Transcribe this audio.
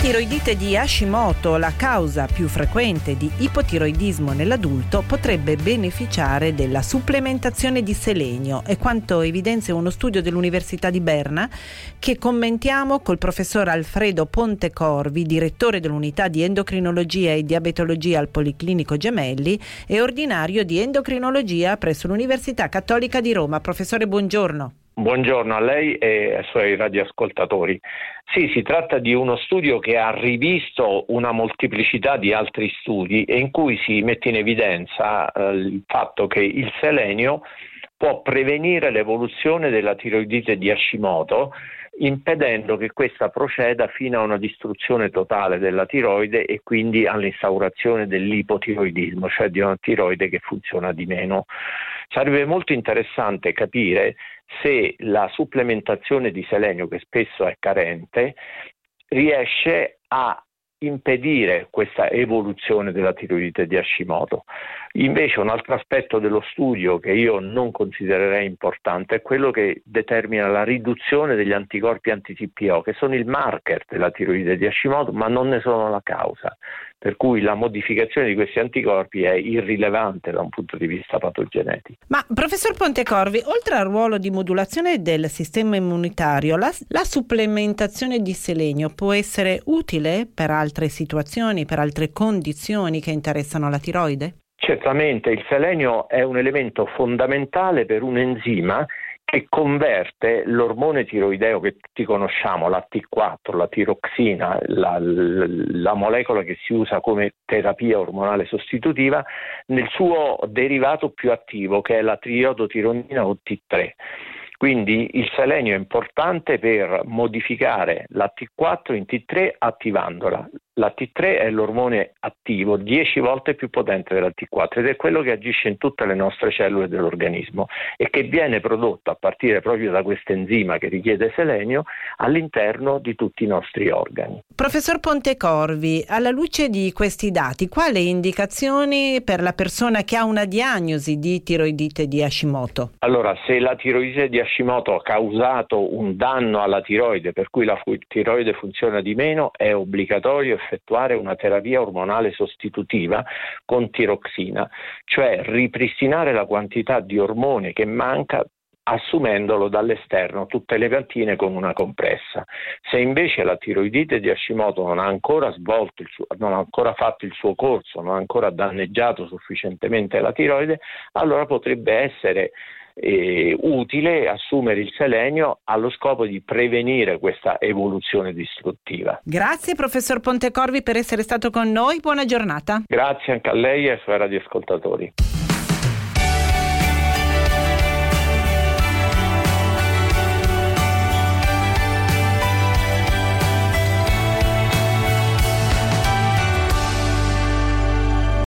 Tiroidite di Hashimoto, la causa più frequente di ipotiroidismo nell'adulto, potrebbe beneficiare della supplementazione di selenio, è quanto evidenzia uno studio dell'Università di Berna che commentiamo col professor Alfredo Pontecorvi, direttore dell'unità di endocrinologia e diabetologia al Policlinico Gemelli e ordinario di endocrinologia presso l'Università Cattolica di Roma. Professore, buongiorno. Buongiorno a lei e ai suoi radioascoltatori. Sì, si tratta di uno studio che ha rivisto una molteplicità di altri studi e in cui si mette in evidenza eh, il fatto che il selenio può prevenire l'evoluzione della tiroidite di Hashimoto impedendo che questa proceda fino a una distruzione totale della tiroide e quindi all'instaurazione dell'ipotiroidismo, cioè di una tiroide che funziona di meno. Sarebbe molto interessante capire se la supplementazione di selenio, che spesso è carente, riesce a impedire questa evoluzione della tiroide di Hashimoto. Invece un altro aspetto dello studio che io non considererei importante è quello che determina la riduzione degli anticorpi anti-TPO, che sono il marker della tiroide di Hashimoto, ma non ne sono la causa per cui la modificazione di questi anticorpi è irrilevante da un punto di vista patogenetico. Ma professor Pontecorvi, oltre al ruolo di modulazione del sistema immunitario, la, la supplementazione di selenio può essere utile per altre situazioni, per altre condizioni che interessano la tiroide? Certamente, il selenio è un elemento fondamentale per un enzima che converte l'ormone tiroideo che tutti conosciamo, la T4, la tiroxina, la, la, molecola che si usa come terapia ormonale sostitutiva, nel suo derivato più attivo che è la triodotironina o T3. Quindi il selenio è importante per modificare la T4 in T3 attivandola. La T3 è l'ormone attivo 10 volte più potente della T4 ed è quello che agisce in tutte le nostre cellule dell'organismo e che viene prodotto a partire proprio da questo enzima che richiede selenio all'interno di tutti i nostri organi. Professor Pontecorvi, alla luce di questi dati, quali indicazioni per la persona che ha una diagnosi di tiroidite di Hashimoto? Allora, se la tiroidite di Hashimoto ha causato un danno alla tiroide per cui la tiroide funziona di meno, è obbligatorio effettuare una terapia ormonale sostitutiva con tiroxina, cioè ripristinare la quantità di ormone che manca assumendolo dall'esterno tutte le mattine con una compressa. Se invece la tiroidite di Hashimoto non ha ancora svolto suo, non ha ancora fatto il suo corso, non ha ancora danneggiato sufficientemente la tiroide, allora potrebbe essere eh, utile assumere il selenio allo scopo di prevenire questa evoluzione distruttiva. Grazie professor Pontecorvi per essere stato con noi, buona giornata. Grazie anche a lei e ai suoi radioascoltatori.